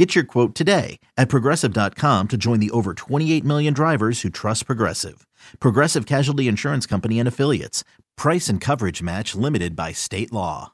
Get your quote today at progressive.com to join the over 28 million drivers who trust Progressive. Progressive Casualty Insurance Company and Affiliates. Price and coverage match limited by state law.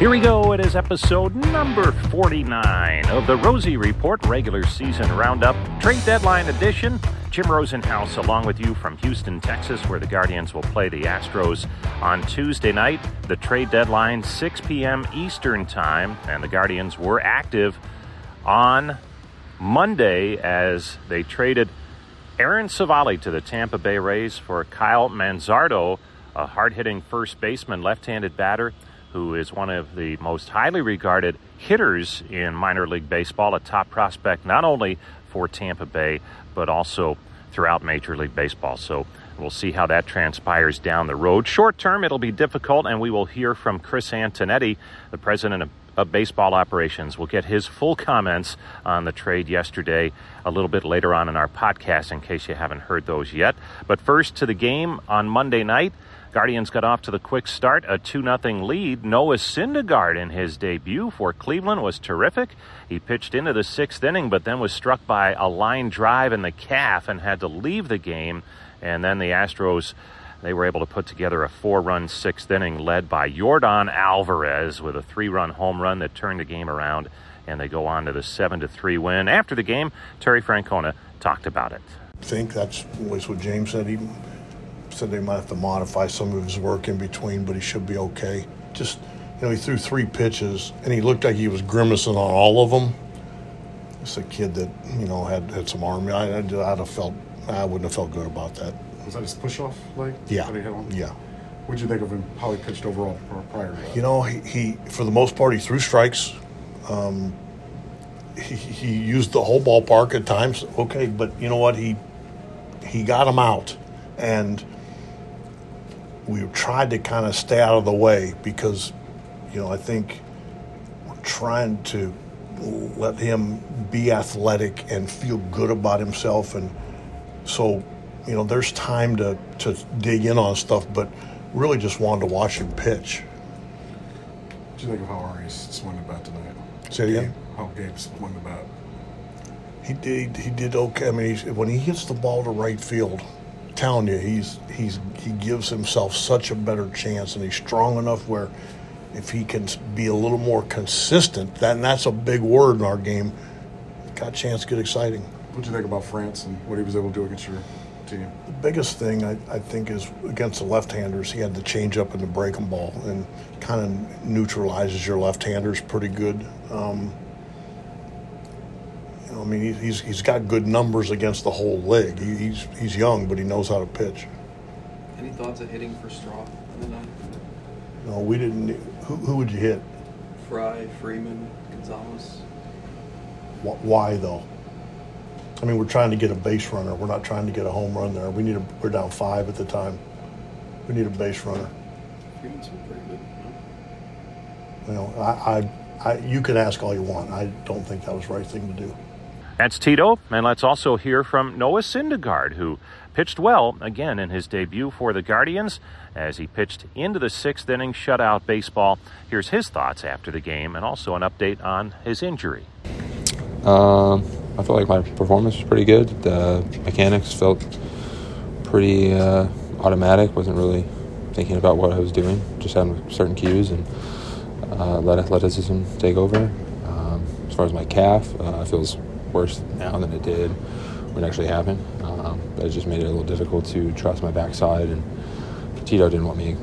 Here we go. It is episode number 49 of the Rosey Report regular season roundup, trade deadline edition. Jim Rosenhaus along with you from Houston, Texas, where the Guardians will play the Astros on Tuesday night. The trade deadline, 6 p.m. Eastern Time, and the Guardians were active on Monday as they traded Aaron Civale to the Tampa Bay Rays for Kyle Manzardo, a hard hitting first baseman, left handed batter who is one of the most highly regarded hitters in minor league baseball, a top prospect not only for Tampa Bay, but also throughout Major League Baseball. So we'll see how that transpires down the road. Short term, it'll be difficult, and we will hear from Chris Antonetti, the president of, of baseball operations. We'll get his full comments on the trade yesterday a little bit later on in our podcast in case you haven't heard those yet. But first to the game on Monday night. Guardians got off to the quick start, a 2 0 lead. Noah Syndergaard in his debut for Cleveland was terrific. He pitched into the sixth inning, but then was struck by a line drive in the calf and had to leave the game. And then the Astros, they were able to put together a four run sixth inning led by Yordan Alvarez with a three run home run that turned the game around. And they go on to the 7 to 3 win. After the game, Terry Francona talked about it. I think that's always what James said. He said they might have to modify some of his work in between, but he should be okay. Just, you know, he threw three pitches and he looked like he was grimacing on all of them. It's a kid that, you know, had, had some arm. I, I'd have felt, I wouldn't have felt good about that. Was that his push off leg? Yeah. He hit on? Yeah. What'd you think of him, how he pitched overall prior? You know, he, he for the most part, he threw strikes. Um, he, he used the whole ballpark at times. Okay, but you know what? He he got him out, and we tried to kind of stay out of the way because, you know, I think we're trying to let him be athletic and feel good about himself, and so you know, there's time to to dig in on stuff, but really just wanted to watch him pitch. What do you think of how Arias swung the bat tonight? Say it again. How Gabe swung the bat. He did. He did okay. I mean, he's, when he hits the ball to right field, I'm telling you, he's he's he gives himself such a better chance, and he's strong enough where if he can be a little more consistent, that and that's a big word in our game. Got a chance to get exciting. What do you think about France and what he was able to do against your team? The biggest thing I, I think is against the left-handers, he had the change up and the breaking ball, and kind of neutralizes your left-handers pretty good. Um, you know, I mean, he, he's he's got good numbers against the whole league. He, he's he's young, but he knows how to pitch. Any thoughts of hitting for Straw in the ninth? No, we didn't. Who, who would you hit? Fry, Freeman, Gonzalez. Wh- Why though? I mean, we're trying to get a base runner. We're not trying to get a home run there. We need a. We're down five at the time. We need a base runner. Freeman's been pretty good. You no? know, I, I, I, you can ask all you want. I don't think that was the right thing to do. That's Tito, and let's also hear from Noah Syndergaard, who pitched well again in his debut for the Guardians as he pitched into the sixth inning shutout baseball. Here's his thoughts after the game and also an update on his injury. Um, I felt like my performance was pretty good. The mechanics felt pretty uh, automatic. wasn't really thinking about what I was doing. Just having certain cues and uh, let athleticism take over. Um, as far as my calf, uh, it feels worse now than it did when it actually happened. Um, it just made it a little difficult to trust my backside. And Tito didn't want me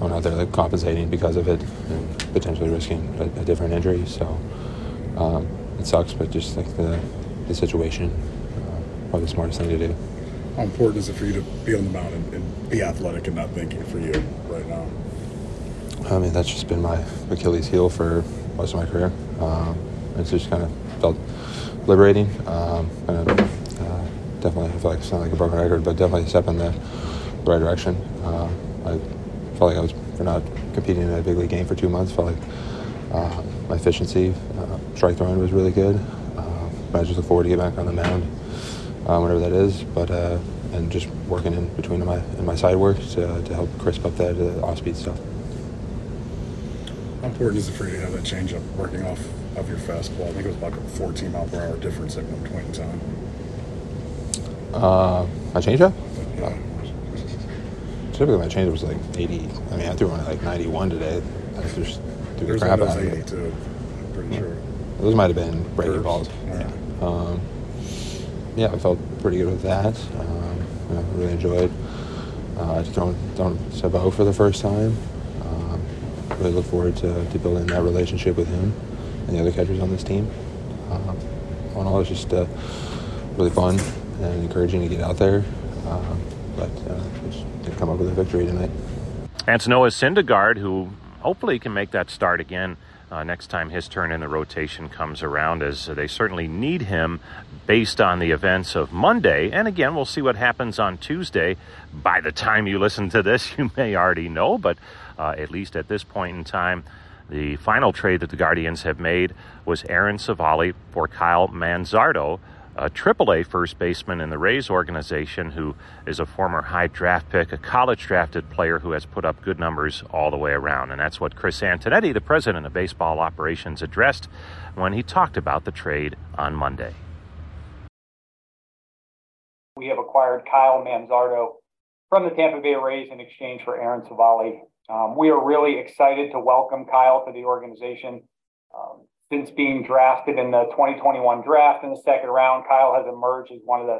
going out there like compensating because of it and potentially risking a, a different injury. So um, it sucks, but just like the the situation, uh, probably the smartest thing to do. How important is it for you to be on the mound and, and be athletic and not thinking for you right now? I mean, that's just been my Achilles heel for most of my career. Um, it's just kind of felt liberating. Um, of, uh, definitely, I feel like it's not like a broken record, but definitely a step in the right direction. Uh, I felt like I was for not competing in a big league game for two months. Felt like uh, my efficiency, uh, strike throwing was really good. Uh, I just look forward to get back on the mound, uh, whenever that is. But uh, and just working in between my in my side work to, to help crisp up that uh, off speed stuff. How important is it for you to have that changeup working off of your fastball? I think it was about a 14 mile per hour difference at one point in time. Uh, my changeup? Yeah. Typically, my changeup was like 80. I mean, I threw one at like 91 today. I just threw There's crap out of it. 80 too. I'm pretty sure. Those might have been breaking Curves. balls. Yeah. Um, yeah, I felt pretty good with that. Um, you know, really enjoyed uh, throwing, throwing Sabo for the first time. Um, really look forward to, to building that relationship with him and the other catchers on this team. Um, all in all, it's just uh, really fun and encouraging to get out there. Um, but uh, just to come up with a victory tonight. And it's Noah Syndergaard, who hopefully can make that start again uh, next time his turn in the rotation comes around, as they certainly need him based on the events of Monday. And again, we'll see what happens on Tuesday. By the time you listen to this, you may already know, but uh, at least at this point in time, the final trade that the Guardians have made was Aaron Civale for Kyle Manzardo a AAA first baseman in the Rays organization who is a former high draft pick, a college drafted player who has put up good numbers all the way around. And that's what Chris Antonetti, the president of baseball operations, addressed when he talked about the trade on Monday. We have acquired Kyle Manzardo from the Tampa Bay Rays in exchange for Aaron Civale. Um, we are really excited to welcome Kyle to the organization. Um, since being drafted in the 2021 draft in the second round, Kyle has emerged as one of the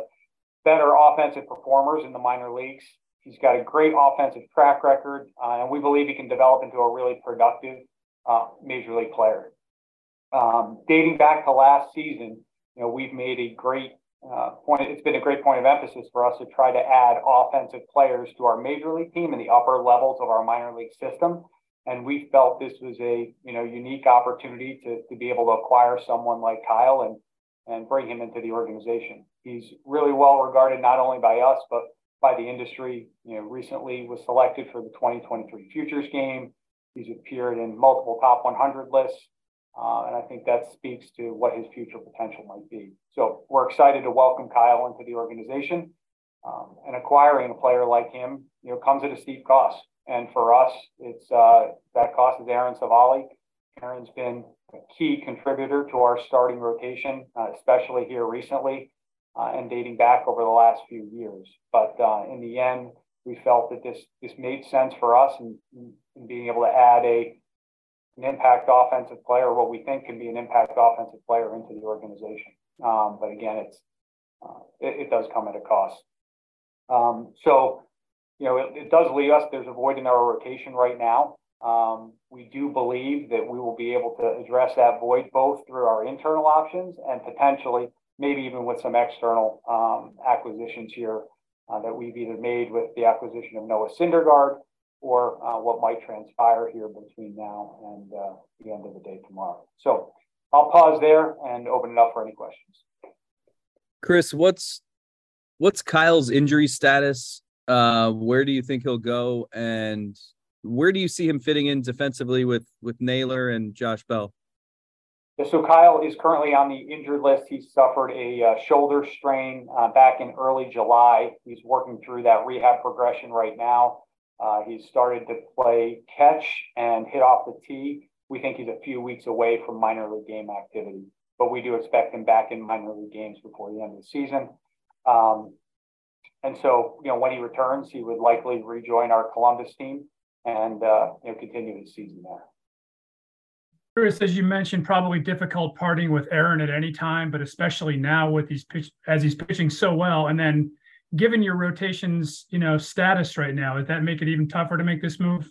better offensive performers in the minor leagues. He's got a great offensive track record, uh, and we believe he can develop into a really productive uh, major league player. Um, dating back to last season, you know, we've made a great uh, point. It's been a great point of emphasis for us to try to add offensive players to our major league team in the upper levels of our minor league system and we felt this was a you know unique opportunity to, to be able to acquire someone like Kyle and and bring him into the organization. He's really well regarded not only by us but by the industry. You know, recently was selected for the 2023 Futures Game. He's appeared in multiple top 100 lists, uh, and I think that speaks to what his future potential might be. So we're excited to welcome Kyle into the organization. Um, and acquiring a player like him, you know, comes at a steep cost. And for us, it's uh, that cost is Aaron Civale. Aaron's been a key contributor to our starting rotation, uh, especially here recently uh, and dating back over the last few years. But uh, in the end, we felt that this this made sense for us and, in being able to add a an impact offensive player, what we think can be an impact offensive player into the organization. Um, but again, it's uh, it, it, does come at a cost. Um, so you know, it, it, does leave us, there's a void in our rotation right now. Um, we do believe that we will be able to address that void both through our internal options and potentially maybe even with some external um, acquisitions here uh, that we've either made with the acquisition of Noah Syndergaard or uh, what might transpire here between now and uh, the end of the day tomorrow. So I'll pause there and open it up for any questions. Chris, what's what's Kyle's injury status uh, where do you think he'll go, and where do you see him fitting in defensively with with Naylor and Josh Bell? So Kyle is currently on the injured list. He suffered a uh, shoulder strain uh, back in early July. He's working through that rehab progression right now. Uh, he's started to play catch and hit off the tee. We think he's a few weeks away from minor league game activity, but we do expect him back in minor league games before the end of the season. Um, and so, you know, when he returns, he would likely rejoin our Columbus team and uh, you know continue his season there. Chris, as you mentioned, probably difficult parting with Aaron at any time, but especially now with these pitch as he's pitching so well. And then, given your rotations, you know, status right now, does that make it even tougher to make this move?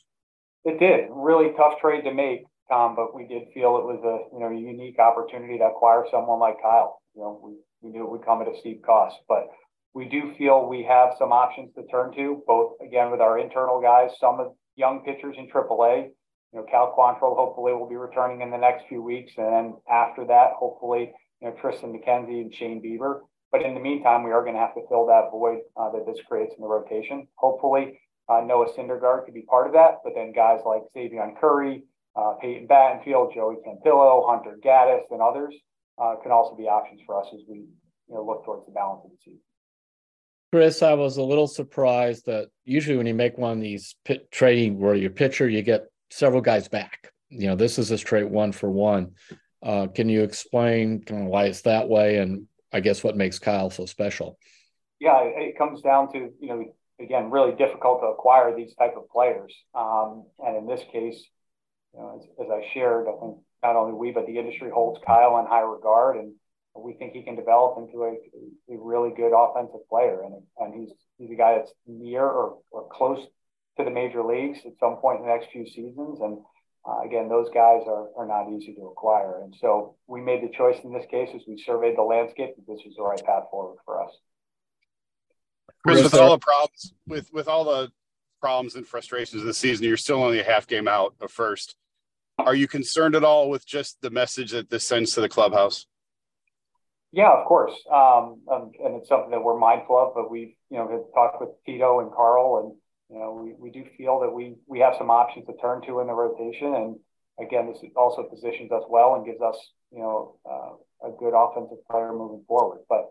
It did. Really tough trade to make, Tom, but we did feel it was a you know unique opportunity to acquire someone like Kyle. You know, we, we knew it would come at a steep cost, but we do feel we have some options to turn to, both again with our internal guys, some of young pitchers in AAA. You know, Cal Quantrill hopefully will be returning in the next few weeks. And then after that, hopefully, you know, Triston McKenzie and Shane Bieber. But in the meantime, we are going to have to fill that void uh, that this creates in the rotation. Hopefully, uh, Noah Syndergaard could be part of that. But then guys like Xzavion Curry, uh, Peyton Battenfield, Joey Cantillo, Hunter Gaddis, and others uh, can also be options for us as we you know, look towards the balance of the season. Chris, I was a little surprised that usually when you make one of these pit trading where you pitcher, you get several guys back. You know, this is a straight one for one. Uh, can you explain kind of why it's that way, and I guess what makes Kyle so special? Yeah, it comes down to you know again really difficult to acquire these type of players, um, and in this case, you know, as, as I shared, I think not only we but the industry holds Kyle in high regard, and we think he can develop into a, a really good offensive player, and and he's he's a guy that's near or, or close to the major leagues at some point in the next few seasons. And uh, again, those guys are, are not easy to acquire. And so we made the choice in this case as we surveyed the landscape that this was the right path forward for us. Chris, with all the problems, with with all the problems and frustrations of the season, you're still only a half game out of first. Are you concerned at all with just the message that this sends to the clubhouse? Yeah, of course, um, um, and it's something that we're mindful of. But we've, you know, have talked with Tito and Carl, and you know, we, we do feel that we we have some options to turn to in the rotation, and again, this also positions us well and gives us, you know, uh, a good offensive player moving forward. But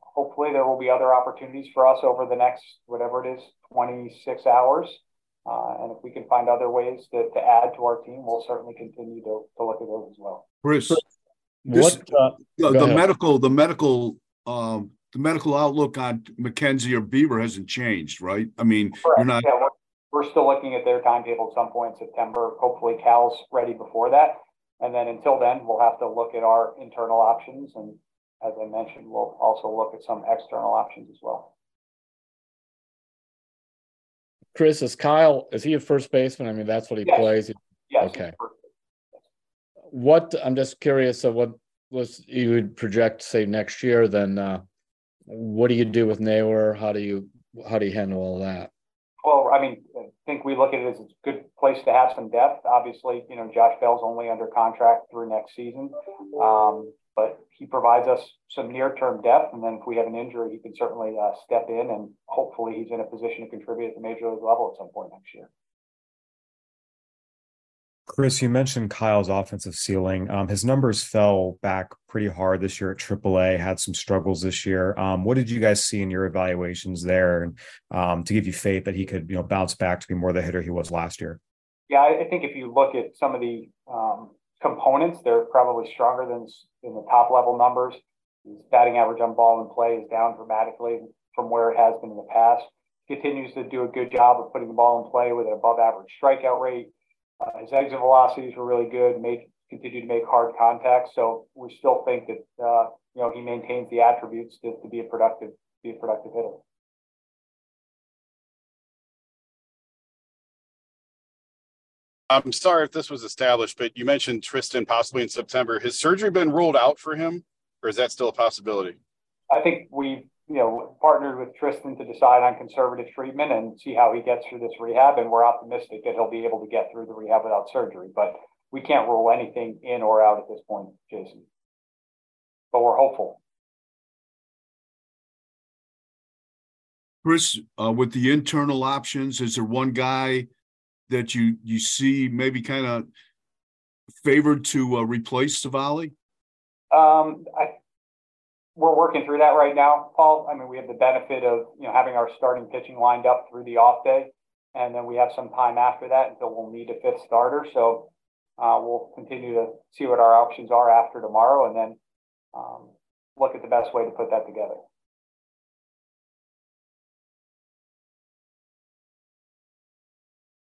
hopefully, there will be other opportunities for us over the next whatever it is, 26 hours. Uh, and if we can find other ways to, to add to our team, we'll certainly continue to, to look at those as well. Chris, this, what uh, the, the medical the medical um, the medical outlook on McKenzie or Bieber hasn't changed, right? I mean, Correct. you're not. Yeah, we're, we're, still looking at their timetable at some point in September. Hopefully, Cal's ready before that, and then until then, we'll have to look at our internal options, and as I mentioned, we'll also look at some external options as well. Chris, is Kyle? Is he a first baseman? I mean, that's what he yes. plays. Yes. Okay what I'm just curious of what was you would project say next year, then uh, what do you do with Naylor? How do you how do you handle all that? Well, I mean, I think we look at it as a good place to have some depth. Obviously, you know, Josh Bell's only under contract through next season, um, but he provides us some near-term depth. And then if we have an injury, he can certainly uh, step in, and hopefully, he's in a position to contribute at the major league level at some point next year. Chris, you mentioned Kyle's offensive ceiling. Um, his numbers fell back pretty hard this year at AAA. Had some struggles this year. Um, what did you guys see in your evaluations there, and um, to give you faith that he could, you know, bounce back to be more the hitter he was last year? Yeah, I think if you look at some of the um, components, they're probably stronger than in the top level numbers. His batting average on ball and play is down dramatically from where it has been in the past. Continues to do a good job of putting the ball in play with an above average strikeout rate uh, his exit velocities were really good, made continued to make hard contact. So we still think that uh, you know he maintains the attributes to, to be a productive be a productive hitter. I'm sorry if this was established, but you mentioned Triston possibly in September. Has surgery been ruled out for him, or is that still a possibility? I think we you know, partnered with Triston to decide on conservative treatment and see how he gets through this rehab. And we're optimistic that he'll be able to get through the rehab without surgery. But we can't rule anything in or out at this point, Jason. But we're hopeful. Chris, uh, with the internal options, is there one guy that you you see maybe kind of favored to uh, replace Civale? Um, I we're working through that right now, Paul. I mean, we have the benefit of you know having our starting pitching lined up through the off day, and then we have some time after that until we'll need a fifth starter. So uh, we'll continue to see what our options are after tomorrow, and then um, look at the best way to put that together.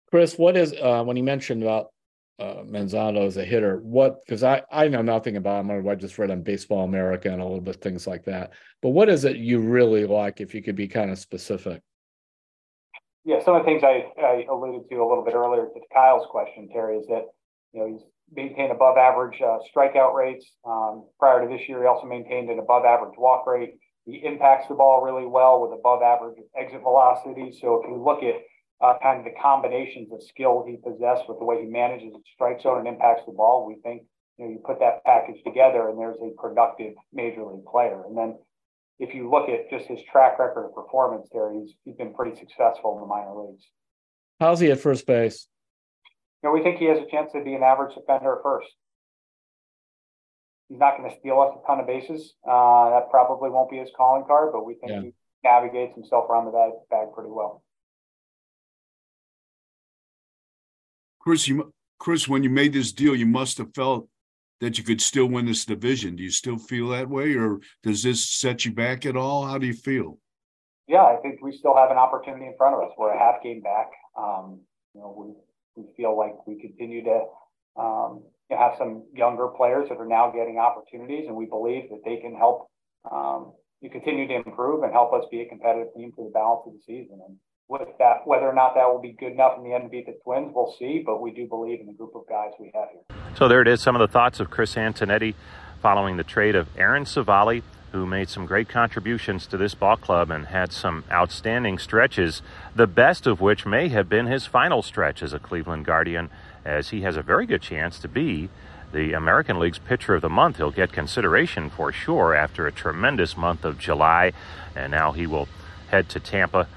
Chris, what is uh, when you mentioned about uh, Manzano as a hitter. What because I I know nothing about him. I just read on Baseball America and a little bit things like that. But what is it you really like? If you could be kind of specific. Yeah, some of the things I, I alluded to a little bit earlier to Kyle's question, Terry, is that you know he's maintained above average uh, strikeout rates. Um, prior to this year, he also maintained an above average walk rate. He impacts the ball really well with above average exit velocity. So if you look at uh, kind of the combinations of skill he possessed with the way he manages the strike zone and impacts the ball, we think you know you put that package together and there's a productive major league player. And then if you look at just his track record of performance there, he's he's been pretty successful in the minor leagues. How's he at first base? You know, we think he has a chance to be an average defender at first. He's not going to steal us a ton of bases. Uh, that probably won't be his calling card, but we think yeah. he navigates himself around the bag, bag pretty well. Chris, you, Chris, when you made this deal, you must have felt that you could still win this division. Do you still feel that way, or does this set you back at all? How do you feel? Yeah, I think we still have an opportunity in front of us. We're a half game back. Um, you know, we we feel like we continue to um, have some younger players that are now getting opportunities, and we believe that they can help um, you continue to improve and help us be a competitive team for the balance of the season. And with that, whether or not that will be good enough in the end to beat the Twins, we'll see. But we do believe in the group of guys we have here. So there it is. Some of the thoughts of Chris Antonetti following the trade of Aaron Civale, who made some great contributions to this ball club and had some outstanding stretches. The best of which may have been his final stretch as a Cleveland Guardian, as he has a very good chance to be the American League's Pitcher of the Month. He'll get consideration for sure after a tremendous month of July, and now he will head to Tampa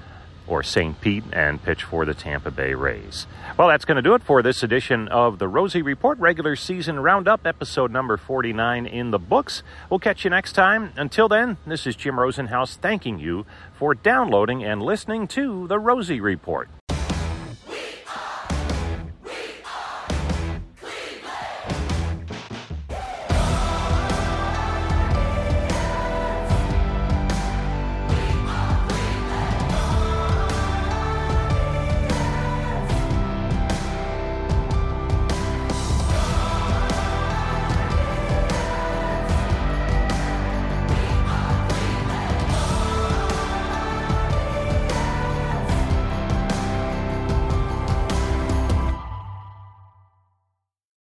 or St. Pete and pitch for the Tampa Bay Rays. Well, that's going to do it for this edition of the Rosey Report regular season roundup, episode number 49 in the books. We'll catch you next time. Until then, this is Jim Rosenhaus thanking you for downloading and listening to the Rosey Report.